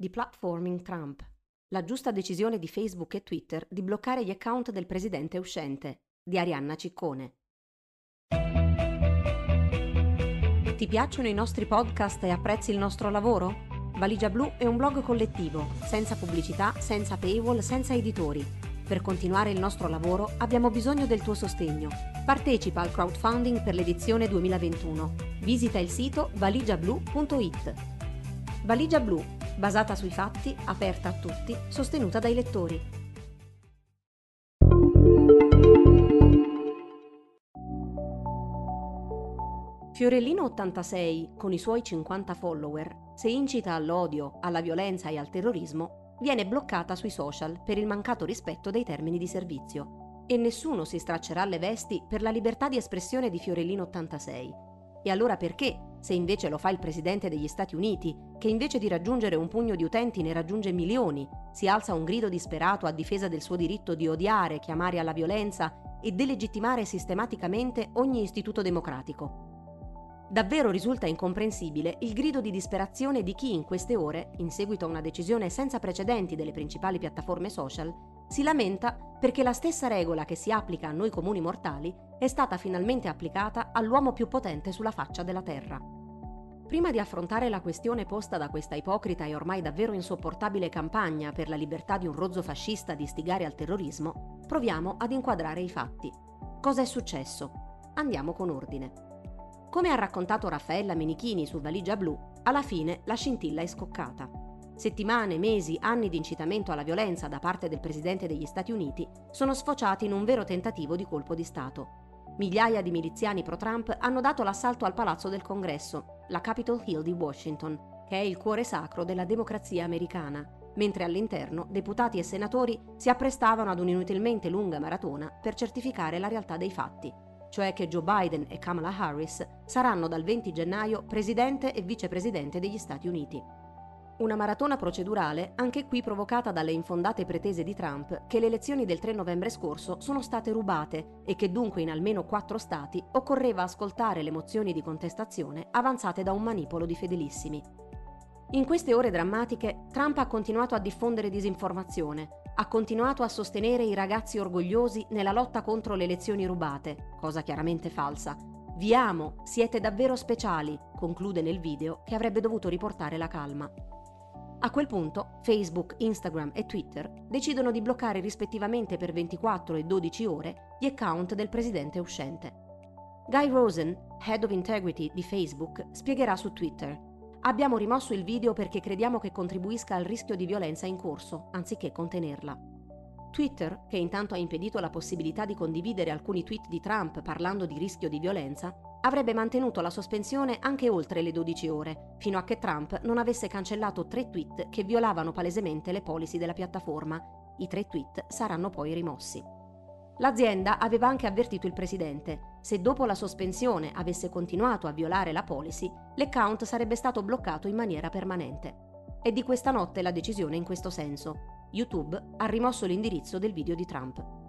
Deplatforming Trump. La giusta decisione di Facebook e Twitter di bloccare gli account del presidente uscente, di Arianna Ciccone. Ti piacciono i nostri podcast e apprezzi il nostro lavoro? Valigia Blu è un blog collettivo, senza pubblicità, senza paywall, senza editori. Per continuare il nostro lavoro abbiamo bisogno del tuo sostegno. Partecipa al crowdfunding per l'edizione 2021. Visita il sito valigiablu.it. Valigia Blu, basata sui fatti, aperta a tutti, sostenuta dai lettori. Fiorellino 86, con i suoi 50 follower, se incita all'odio, alla violenza e al terrorismo, viene bloccata sui social per il mancato rispetto dei termini di servizio. E nessuno si straccerà le vesti per la libertà di espressione di Fiorellino 86. E allora perché, se invece lo fa il Presidente degli Stati Uniti, che invece di raggiungere un pugno di utenti ne raggiunge milioni, si alza un grido disperato a difesa del suo diritto di odiare, chiamare alla violenza e delegittimare sistematicamente ogni istituto democratico? Davvero risulta incomprensibile il grido di disperazione di chi in queste ore, in seguito a una decisione senza precedenti delle principali piattaforme social, si lamenta perché la stessa regola che si applica a noi comuni mortali è stata finalmente applicata all'uomo più potente sulla faccia della Terra. Prima di affrontare la questione posta da questa ipocrita e ormai davvero insopportabile campagna per la libertà di un rozzo fascista di istigare al terrorismo, proviamo ad inquadrare i fatti. Cosa è successo? Andiamo con ordine. Come ha raccontato Raffaella Menichini su Valigia Blu, alla fine la scintilla è scoccata. Settimane, mesi, anni di incitamento alla violenza da parte del Presidente degli Stati Uniti sono sfociati in un vero tentativo di colpo di Stato. Migliaia di miliziani pro-Trump hanno dato l'assalto al Palazzo del Congresso, la Capitol Hill di Washington, che è il cuore sacro della democrazia americana, mentre all'interno deputati e senatori si apprestavano ad un'inutilmente lunga maratona per certificare la realtà dei fatti cioè che Joe Biden e Kamala Harris saranno dal 20 gennaio presidente e vicepresidente degli Stati Uniti. Una maratona procedurale anche qui provocata dalle infondate pretese di Trump che le elezioni del 3 novembre scorso sono state rubate e che dunque in almeno quattro stati occorreva ascoltare le mozioni di contestazione avanzate da un manipolo di fedelissimi. In queste ore drammatiche Trump ha continuato a diffondere disinformazione, ha continuato a sostenere i ragazzi orgogliosi nella lotta contro le elezioni rubate, cosa chiaramente falsa. Vi amo, siete davvero speciali, conclude nel video che avrebbe dovuto riportare la calma. A quel punto Facebook, Instagram e Twitter decidono di bloccare rispettivamente per 24 e 12 ore gli account del presidente uscente. Guy Rosen, Head of Integrity di Facebook, spiegherà su Twitter Abbiamo rimosso il video perché crediamo che contribuisca al rischio di violenza in corso, anziché contenerla. Twitter, che intanto ha impedito la possibilità di condividere alcuni tweet di Trump parlando di rischio di violenza, avrebbe mantenuto la sospensione anche oltre le 12 ore, fino a che Trump non avesse cancellato tre tweet che violavano palesemente le policy della piattaforma. I tre tweet saranno poi rimossi. L'azienda aveva anche avvertito il presidente. Se dopo la sospensione avesse continuato a violare la policy, l'account sarebbe stato bloccato in maniera permanente. È di questa notte la decisione in questo senso. YouTube ha rimosso l'indirizzo del video di Trump.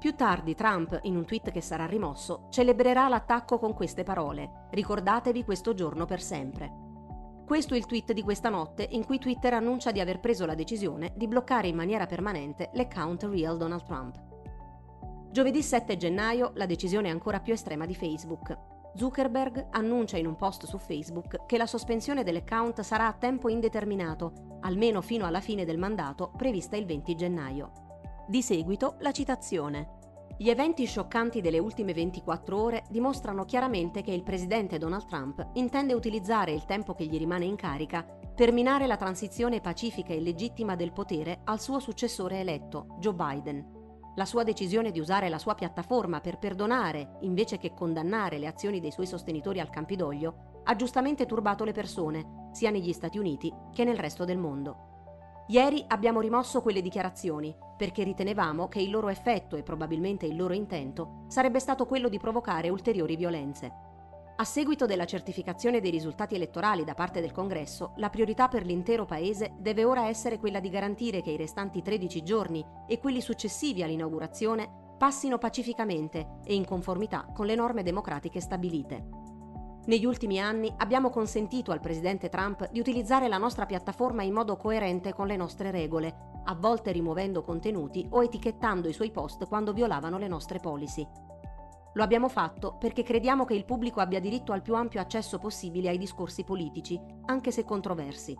Più tardi Trump, in un tweet che sarà rimosso, celebrerà l'attacco con queste parole. Ricordatevi questo giorno per sempre. Questo è il tweet di questa notte in cui Twitter annuncia di aver preso la decisione di bloccare in maniera permanente l'account Real Donald Trump. Giovedì 7 gennaio la decisione ancora più estrema di Facebook. Zuckerberg annuncia in un post su Facebook che la sospensione dell'account sarà a tempo indeterminato, almeno fino alla fine del mandato prevista il 20 gennaio. Di seguito la citazione. Gli eventi scioccanti delle ultime 24 ore dimostrano chiaramente che il presidente Donald Trump intende utilizzare il tempo che gli rimane in carica per minare la transizione pacifica e legittima del potere al suo successore eletto, Joe Biden la sua decisione di usare la sua piattaforma per perdonare invece che condannare le azioni dei suoi sostenitori al Campidoglio ha giustamente turbato le persone, sia negli Stati Uniti che nel resto del mondo. Ieri abbiamo rimosso quelle dichiarazioni perché ritenevamo che il loro effetto e probabilmente il loro intento sarebbe stato quello di provocare ulteriori violenze. A seguito della certificazione dei risultati elettorali da parte del Congresso, la priorità per l'intero Paese deve ora essere quella di garantire che i restanti 13 giorni e quelli successivi all'inaugurazione passino pacificamente e in conformità con le norme democratiche stabilite. Negli ultimi anni abbiamo consentito al presidente Trump di utilizzare la nostra piattaforma in modo coerente con le nostre regole, a volte rimuovendo contenuti o etichettando i suoi post quando violavano le nostre policy. Lo abbiamo fatto perché crediamo che il pubblico abbia diritto al più ampio accesso possibile ai discorsi politici, anche se controversi.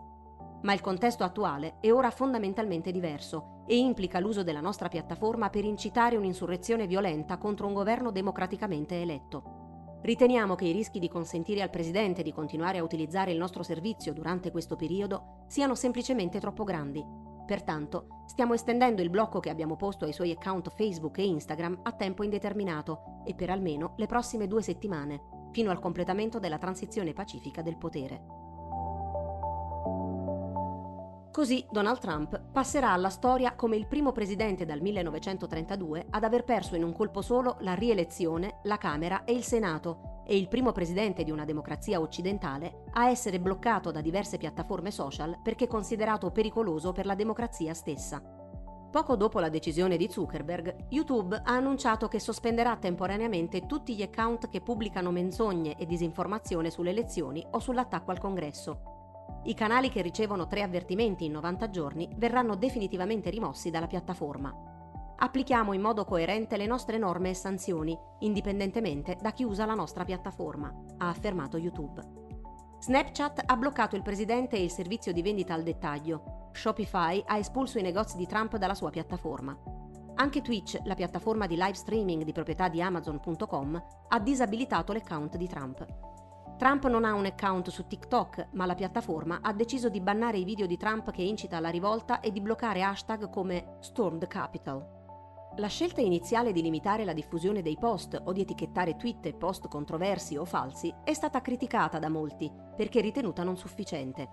Ma il contesto attuale è ora fondamentalmente diverso e implica l'uso della nostra piattaforma per incitare un'insurrezione violenta contro un governo democraticamente eletto. Riteniamo che i rischi di consentire al Presidente di continuare a utilizzare il nostro servizio durante questo periodo siano semplicemente troppo grandi. Pertanto, stiamo estendendo il blocco che abbiamo posto ai suoi account Facebook e Instagram a tempo indeterminato e per almeno le prossime due settimane, fino al completamento della transizione pacifica del potere. Così Donald Trump passerà alla storia come il primo presidente dal 1932 ad aver perso in un colpo solo la rielezione, la Camera e il Senato e il primo presidente di una democrazia occidentale a essere bloccato da diverse piattaforme social perché considerato pericoloso per la democrazia stessa. Poco dopo la decisione di Zuckerberg, YouTube ha annunciato che sospenderà temporaneamente tutti gli account che pubblicano menzogne e disinformazione sulle elezioni o sull'attacco al Congresso i canali che ricevono tre avvertimenti in 90 giorni verranno definitivamente rimossi dalla piattaforma. Applichiamo in modo coerente le nostre norme e sanzioni, indipendentemente da chi usa la nostra piattaforma, ha affermato YouTube. Snapchat ha bloccato il presidente e il servizio di vendita al dettaglio. Shopify ha espulso i negozi di Trump dalla sua piattaforma. Anche Twitch, la piattaforma di live streaming di proprietà di Amazon.com, ha disabilitato l'account di Trump. Trump non ha un account su TikTok, ma la piattaforma ha deciso di bannare i video di Trump che incita alla rivolta e di bloccare hashtag come Storm the Capitol. La scelta iniziale di limitare la diffusione dei post o di etichettare tweet e post controversi o falsi è stata criticata da molti perché ritenuta non sufficiente.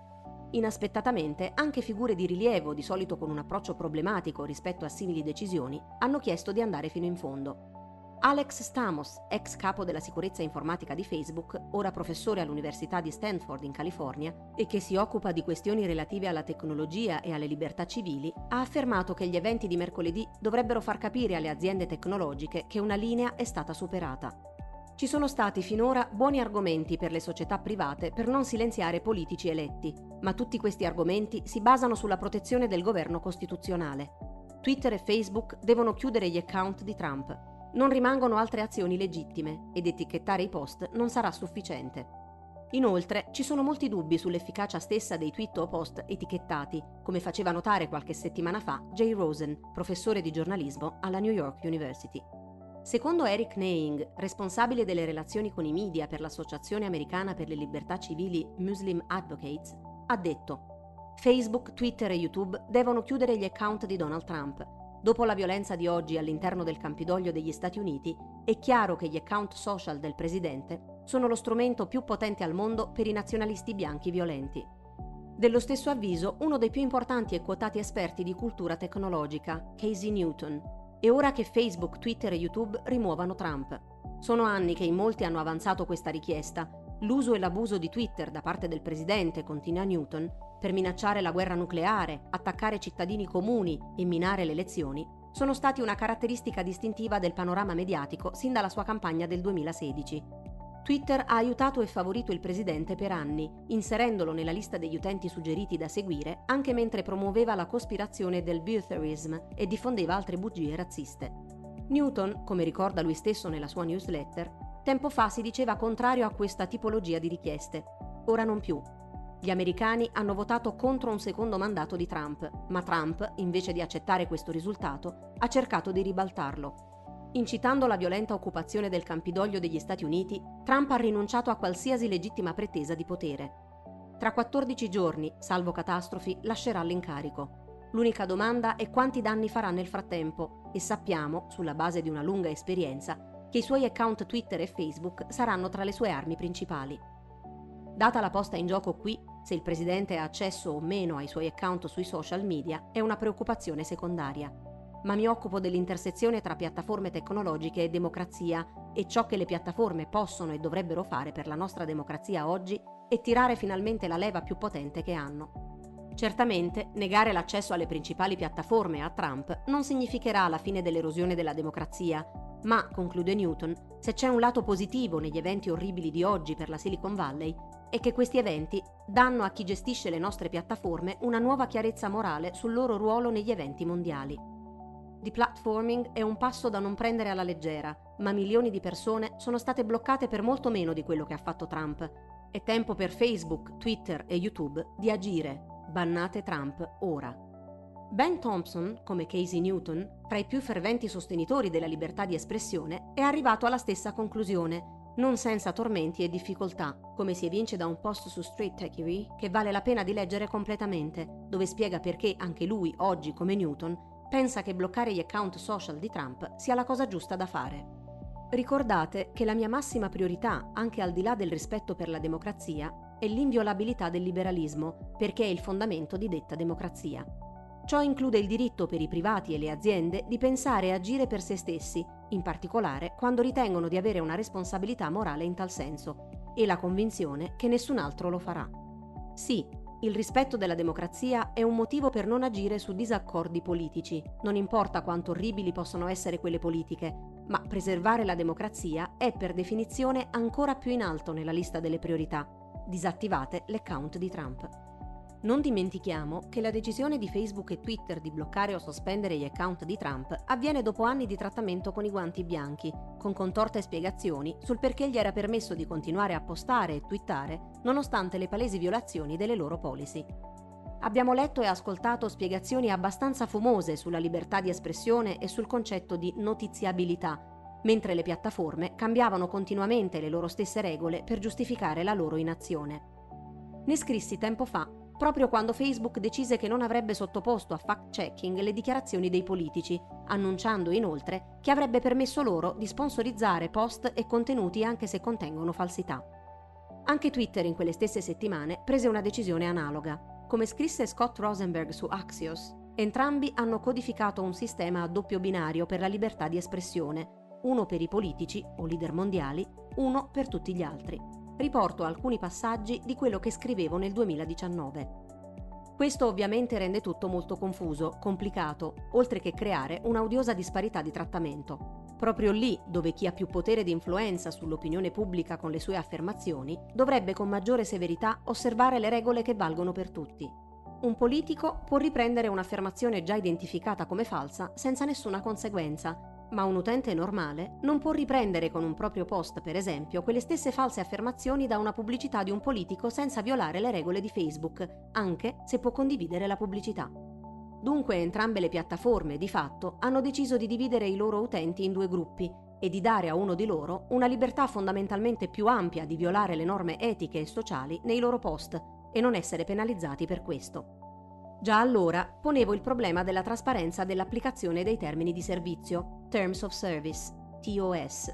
Inaspettatamente, anche figure di rilievo, di solito con un approccio problematico rispetto a simili decisioni, hanno chiesto di andare fino in fondo. Alex Stamos, ex capo della sicurezza informatica di Facebook, ora professore all'Università di Stanford in California e che si occupa di questioni relative alla tecnologia e alle libertà civili, ha affermato che gli eventi di mercoledì dovrebbero far capire alle aziende tecnologiche che una linea è stata superata. Ci sono stati finora buoni argomenti per le società private per non silenziare politici eletti, ma tutti questi argomenti si basano sulla protezione del governo costituzionale. Twitter e Facebook devono chiudere gli account di Trump non rimangono altre azioni legittime ed etichettare i post non sarà sufficiente. Inoltre ci sono molti dubbi sull'efficacia stessa dei tweet o post etichettati, come faceva notare qualche settimana fa Jay Rosen, professore di giornalismo alla New York University. Secondo Eric Neying, responsabile delle relazioni con i media per l'Associazione americana per le libertà civili Muslim Advocates, ha detto Facebook, Twitter e YouTube devono chiudere gli account di Donald Trump Dopo la violenza di oggi all'interno del Campidoglio degli Stati Uniti, è chiaro che gli account social del presidente sono lo strumento più potente al mondo per i nazionalisti bianchi violenti. Dello stesso avviso uno dei più importanti e quotati esperti di cultura tecnologica, Casey Newton, è ora che Facebook, Twitter e YouTube rimuovano Trump. Sono anni che in molti hanno avanzato questa richiesta. L'uso e l'abuso di Twitter da parte del presidente, continua Newton, per minacciare la guerra nucleare, attaccare cittadini comuni e minare le elezioni, sono stati una caratteristica distintiva del panorama mediatico sin dalla sua campagna del 2016. Twitter ha aiutato e favorito il presidente per anni, inserendolo nella lista degli utenti suggeriti da seguire anche mentre promuoveva la cospirazione del birtherism e diffondeva altre bugie razziste. Newton, come ricorda lui stesso nella sua newsletter, tempo fa si diceva contrario a questa tipologia di richieste. Ora non più. Gli americani hanno votato contro un secondo mandato di Trump, ma Trump, invece di accettare questo risultato, ha cercato di ribaltarlo. Incitando la violenta occupazione del Campidoglio degli Stati Uniti, Trump ha rinunciato a qualsiasi legittima pretesa di potere. Tra 14 giorni, salvo catastrofi, lascerà l'incarico. L'unica domanda è quanti danni farà nel frattempo e sappiamo, sulla base di una lunga esperienza, che i suoi account Twitter e Facebook saranno tra le sue armi principali. Data la posta in gioco qui, se il presidente ha accesso o meno ai suoi account sui social media è una preoccupazione secondaria. Ma mi occupo dell'intersezione tra piattaforme tecnologiche e democrazia e ciò che le piattaforme possono e dovrebbero fare per la nostra democrazia oggi è tirare finalmente la leva più potente che hanno. Certamente, negare l'accesso alle principali piattaforme a Trump non significherà la fine dell'erosione della democrazia, Ma, conclude Newton, se c'è un lato positivo negli eventi orribili di oggi per la Silicon Valley, è che questi eventi danno a chi gestisce le nostre piattaforme una nuova chiarezza morale sul loro ruolo negli eventi mondiali. Deplatforming è un passo da non prendere alla leggera, ma milioni di persone sono state bloccate per molto meno di quello che ha fatto Trump. È tempo per Facebook, Twitter e YouTube di agire. Bannate Trump ora. Ben Thompson, come Casey Newton, tra i più ferventi sostenitori della libertà di espressione, è arrivato alla stessa conclusione non senza tormenti e difficoltà, come si evince da un post su Street Techiry che vale la pena di leggere completamente, dove spiega perché anche lui, oggi come Newton, pensa che bloccare gli account social di Trump sia la cosa giusta da fare. Ricordate che la mia massima priorità, anche al di là del rispetto per la democrazia, è l'inviolabilità del liberalismo, perché è il fondamento di detta democrazia. Ciò include il diritto per i privati e le aziende di pensare e agire per se stessi, in particolare quando ritengono di avere una responsabilità morale in tal senso, e la convinzione che nessun altro lo farà. Sì, il rispetto della democrazia è un motivo per non agire su disaccordi politici, non importa quanto orribili possono essere quelle politiche, ma preservare la democrazia è per definizione ancora più in alto nella lista delle priorità. Disattivate l'account di Trump. Non dimentichiamo che la decisione di Facebook e Twitter di bloccare o sospendere gli account di Trump avviene dopo anni di trattamento con i guanti bianchi, con contorte spiegazioni sul perché gli era permesso di continuare a postare e twittare nonostante le palesi violazioni delle loro policy. Abbiamo letto e ascoltato spiegazioni abbastanza fumose sulla libertà di espressione e sul concetto di notiziabilità, mentre le piattaforme cambiavano continuamente le loro stesse regole per giustificare la loro inazione. Ne scrissi tempo fa proprio quando Facebook decise che non avrebbe sottoposto a fact-checking le dichiarazioni dei politici, annunciando inoltre che avrebbe permesso loro di sponsorizzare post e contenuti anche se contengono falsità. Anche Twitter in quelle stesse settimane prese una decisione analoga. Come scrisse Scott Rosenberg su Axios, entrambi hanno codificato un sistema a doppio binario per la libertà di espressione, uno per i politici o leader mondiali, uno per tutti gli altri riporto alcuni passaggi di quello che scrivevo nel 2019. Questo ovviamente rende tutto molto confuso, complicato, oltre che creare un'audiosa disparità di trattamento. Proprio lì, dove chi ha più potere di influenza sull'opinione pubblica con le sue affermazioni, dovrebbe con maggiore severità osservare le regole che valgono per tutti. Un politico può riprendere un'affermazione già identificata come falsa senza nessuna conseguenza, ma un utente normale non può riprendere con un proprio post, per esempio, quelle stesse false affermazioni da una pubblicità di un politico senza violare le regole di Facebook, anche se può condividere la pubblicità. Dunque entrambe le piattaforme, di fatto, hanno deciso di dividere i loro utenti in due gruppi e di dare a uno di loro una libertà fondamentalmente più ampia di violare le norme etiche e sociali nei loro post e non essere penalizzati per questo. Già allora ponevo il problema della trasparenza dell'applicazione dei termini di servizio, Terms of Service, TOS.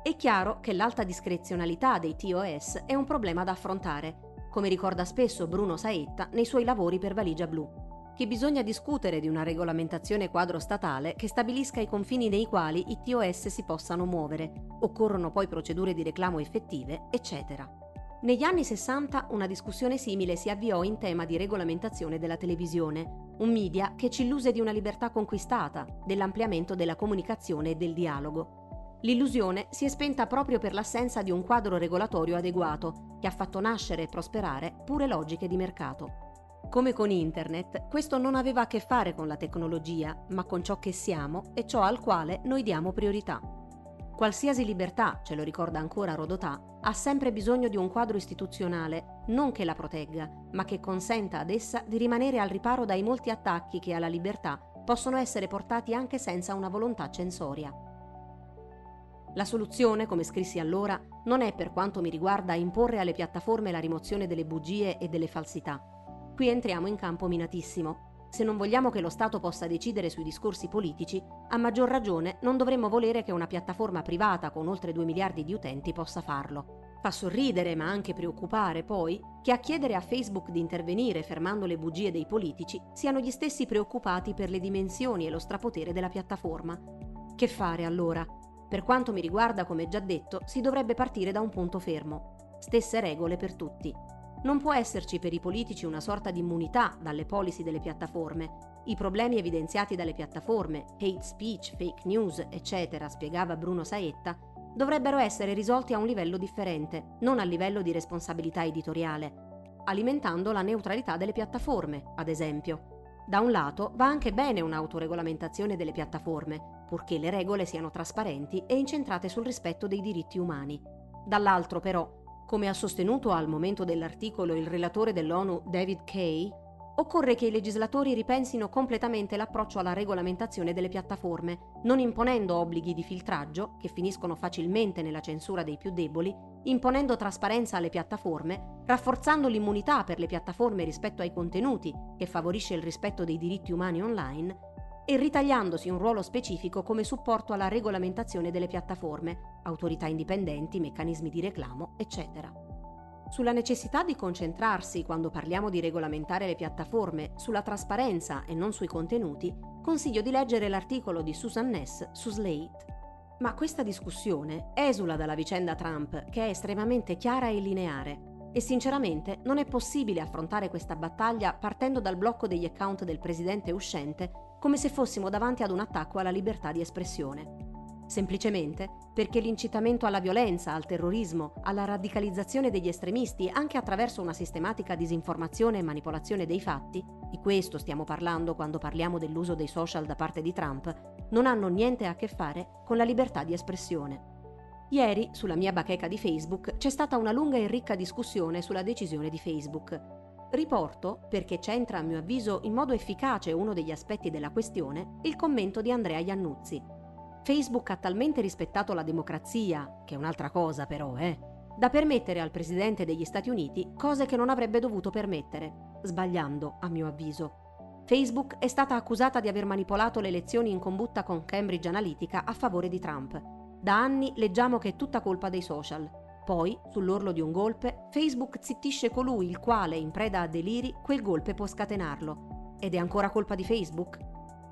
È chiaro che l'alta discrezionalità dei TOS è un problema da affrontare, come ricorda spesso Bruno Saetta nei suoi lavori per Valigia Blu, che bisogna discutere di una regolamentazione quadro statale che stabilisca i confini nei quali i TOS si possano muovere, occorrono poi procedure di reclamo effettive, eccetera. Negli anni 60 una discussione simile si avviò in tema di regolamentazione della televisione, un media che ci illuse di una libertà conquistata, dell'ampliamento della comunicazione e del dialogo. L'illusione si è spenta proprio per l'assenza di un quadro regolatorio adeguato, che ha fatto nascere e prosperare pure logiche di mercato. Come con Internet, questo non aveva a che fare con la tecnologia, ma con ciò che siamo e ciò al quale noi diamo priorità. Qualsiasi libertà, ce lo ricorda ancora Rodotà, ha sempre bisogno di un quadro istituzionale, non che la protegga, ma che consenta ad essa di rimanere al riparo dai molti attacchi che alla libertà possono essere portati anche senza una volontà censoria. La soluzione, come scrissi allora, non è per quanto mi riguarda imporre alle piattaforme la rimozione delle bugie e delle falsità. Qui entriamo in campo minatissimo, se non vogliamo che lo Stato possa decidere sui discorsi politici, a maggior ragione non dovremmo volere che una piattaforma privata con oltre 2 miliardi di utenti possa farlo. Fa sorridere, ma anche preoccupare, poi, che a chiedere a Facebook di intervenire fermando le bugie dei politici siano gli stessi preoccupati per le dimensioni e lo strapotere della piattaforma. Che fare allora? Per quanto mi riguarda, come già detto, si dovrebbe partire da un punto fermo. Stesse regole per tutti. Non può esserci per i politici una sorta di immunità dalle policy delle piattaforme. I problemi evidenziati dalle piattaforme, hate speech, fake news, eccetera, spiegava Bruno Saetta, dovrebbero essere risolti a un livello differente, non a livello di responsabilità editoriale, alimentando la neutralità delle piattaforme, ad esempio. Da un lato va anche bene un'autoregolamentazione delle piattaforme, purché le regole siano trasparenti e incentrate sul rispetto dei diritti umani. Dall'altro però, come ha sostenuto al momento dell'articolo il relatore dell'ONU David Kay, occorre che i legislatori ripensino completamente l'approccio alla regolamentazione delle piattaforme, non imponendo obblighi di filtraggio, che finiscono facilmente nella censura dei più deboli, imponendo trasparenza alle piattaforme, rafforzando l'immunità per le piattaforme rispetto ai contenuti, che favorisce il rispetto dei diritti umani online, e ritagliandosi un ruolo specifico come supporto alla regolamentazione delle piattaforme, autorità indipendenti, meccanismi di reclamo, eccetera. Sulla necessità di concentrarsi quando parliamo di regolamentare le piattaforme sulla trasparenza e non sui contenuti, consiglio di leggere l'articolo di Susan Ness su Slate. Ma questa discussione esula dalla vicenda Trump, che è estremamente chiara e lineare, e sinceramente non è possibile affrontare questa battaglia partendo dal blocco degli account del presidente uscente come se fossimo davanti ad un attacco alla libertà di espressione. Semplicemente perché l'incitamento alla violenza, al terrorismo, alla radicalizzazione degli estremisti, anche attraverso una sistematica disinformazione e manipolazione dei fatti, di questo stiamo parlando quando parliamo dell'uso dei social da parte di Trump, non hanno niente a che fare con la libertà di espressione. Ieri, sulla mia bacheca di Facebook, c'è stata una lunga e ricca discussione sulla decisione di Facebook. Riporto, perché c'entra a mio avviso in modo efficace uno degli aspetti della questione, il commento di Andrea Iannuzzi. Facebook ha talmente rispettato la democrazia, che è un'altra cosa però, eh, da permettere al Presidente degli Stati Uniti cose che non avrebbe dovuto permettere, sbagliando, a mio avviso. Facebook è stata accusata di aver manipolato le elezioni in combutta con Cambridge Analytica a favore di Trump. Da anni leggiamo che è tutta colpa dei social. Poi, sull'orlo di un golpe, Facebook zittisce colui il quale, in preda a deliri, quel golpe può scatenarlo. Ed è ancora colpa di Facebook?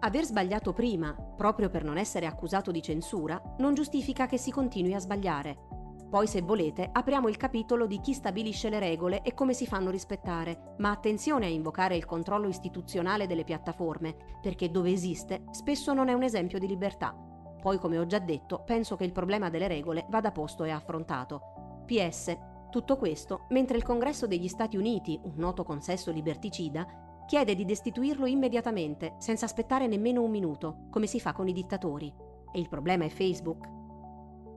Aver sbagliato prima, proprio per non essere accusato di censura, non giustifica che si continui a sbagliare. Poi, se volete, apriamo il capitolo di chi stabilisce le regole e come si fanno rispettare, ma attenzione a invocare il controllo istituzionale delle piattaforme, perché dove esiste spesso non è un esempio di libertà. Poi, come ho già detto, penso che il problema delle regole vada posto e affrontato. PS. Tutto questo mentre il Congresso degli Stati Uniti, un noto consesso liberticida, chiede di destituirlo immediatamente, senza aspettare nemmeno un minuto, come si fa con i dittatori. E il problema è Facebook.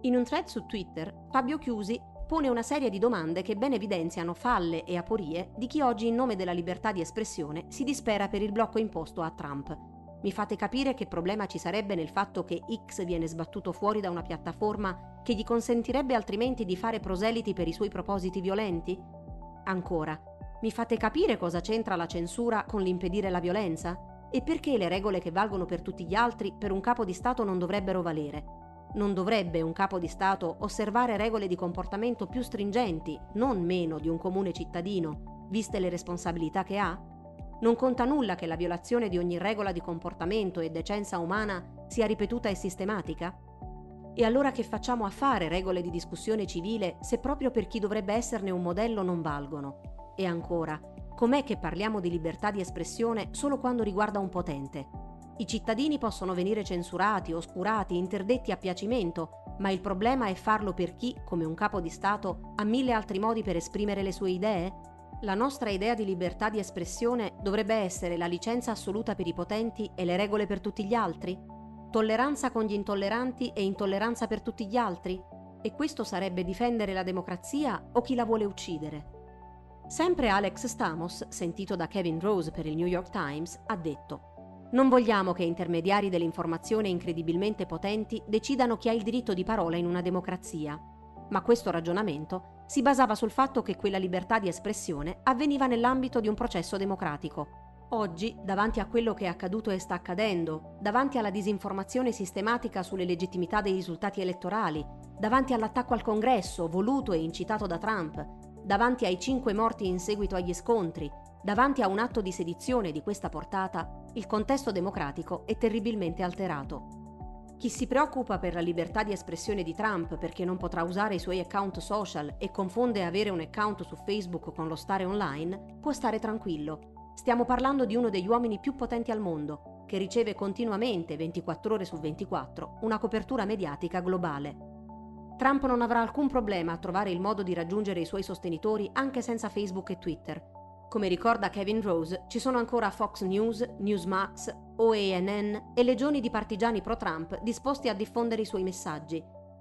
In un thread su Twitter, Fabio Chiusi pone una serie di domande che ben evidenziano falle e aporie di chi oggi in nome della libertà di espressione si dispera per il blocco imposto a Trump mi fate capire che problema ci sarebbe nel fatto che X viene sbattuto fuori da una piattaforma che gli consentirebbe altrimenti di fare proseliti per i suoi propositi violenti? Ancora, mi fate capire cosa c'entra la censura con l'impedire la violenza? E perché le regole che valgono per tutti gli altri per un capo di Stato non dovrebbero valere? Non dovrebbe un capo di Stato osservare regole di comportamento più stringenti, non meno di un comune cittadino, viste le responsabilità che ha? Non conta nulla che la violazione di ogni regola di comportamento e decenza umana sia ripetuta e sistematica? E allora che facciamo a fare regole di discussione civile se proprio per chi dovrebbe esserne un modello non valgono? E ancora, com'è che parliamo di libertà di espressione solo quando riguarda un potente? I cittadini possono venire censurati, oscurati, interdetti a piacimento, ma il problema è farlo per chi, come un capo di Stato, ha mille altri modi per esprimere le sue idee? La nostra idea di libertà di espressione dovrebbe essere la licenza assoluta per i potenti e le regole per tutti gli altri? Tolleranza con gli intolleranti e intolleranza per tutti gli altri? E questo sarebbe difendere la democrazia o chi la vuole uccidere? Sempre Alex Stamos, sentito da Kevin Rose per il New York Times, ha detto Non vogliamo che intermediari dell'informazione incredibilmente potenti decidano chi ha il diritto di parola in una democrazia. Ma questo ragionamento si basava sul fatto che quella libertà di espressione avveniva nell'ambito di un processo democratico. Oggi, davanti a quello che è accaduto e sta accadendo, davanti alla disinformazione sistematica sulle legittimità dei risultati elettorali, davanti all'attacco al congresso voluto e incitato da Trump, davanti ai cinque morti in seguito agli scontri, davanti a un atto di sedizione di questa portata, il contesto democratico è terribilmente alterato. Chi si preoccupa per la libertà di espressione di Trump perché non potrà usare i suoi account social e confonde avere un account su Facebook con lo stare online, può stare tranquillo. Stiamo parlando di uno degli uomini più potenti al mondo, che riceve continuamente, 24 ore su 24, una copertura mediatica globale. Trump non avrà alcun problema a trovare il modo di raggiungere i suoi sostenitori anche senza Facebook e Twitter. Come ricorda Kevin Rose, ci sono ancora Fox News, Newsmax, OANN e legioni di partigiani pro-Trump disposti a diffondere i suoi messaggi,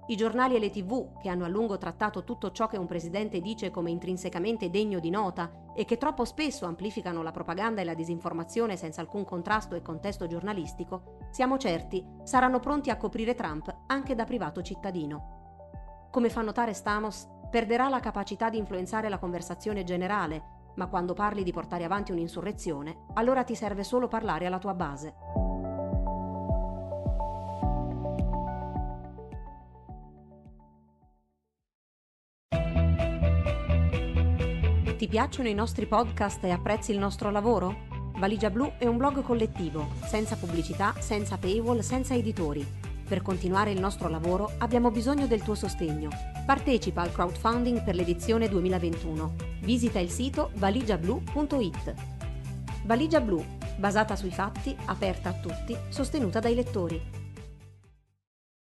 i giornali e le tv, che hanno a lungo trattato tutto ciò che un presidente dice come intrinsecamente degno di nota e che troppo spesso amplificano la propaganda e la disinformazione senza alcun contrasto e contesto giornalistico, siamo certi saranno pronti a coprire Trump anche da privato cittadino. Come fa notare Stamos, perderà la capacità di influenzare la conversazione generale, ma quando parli di portare avanti un'insurrezione, allora ti serve solo parlare alla tua base. Ti piacciono i nostri podcast e apprezzi il nostro lavoro? Valigia Blu è un blog collettivo, senza pubblicità, senza paywall, senza editori. Per continuare il nostro lavoro abbiamo bisogno del tuo sostegno. Partecipa al crowdfunding per l'edizione 2021. Visita il sito valigiablu.it. Valigia Blu, basata sui fatti, aperta a tutti, sostenuta dai lettori.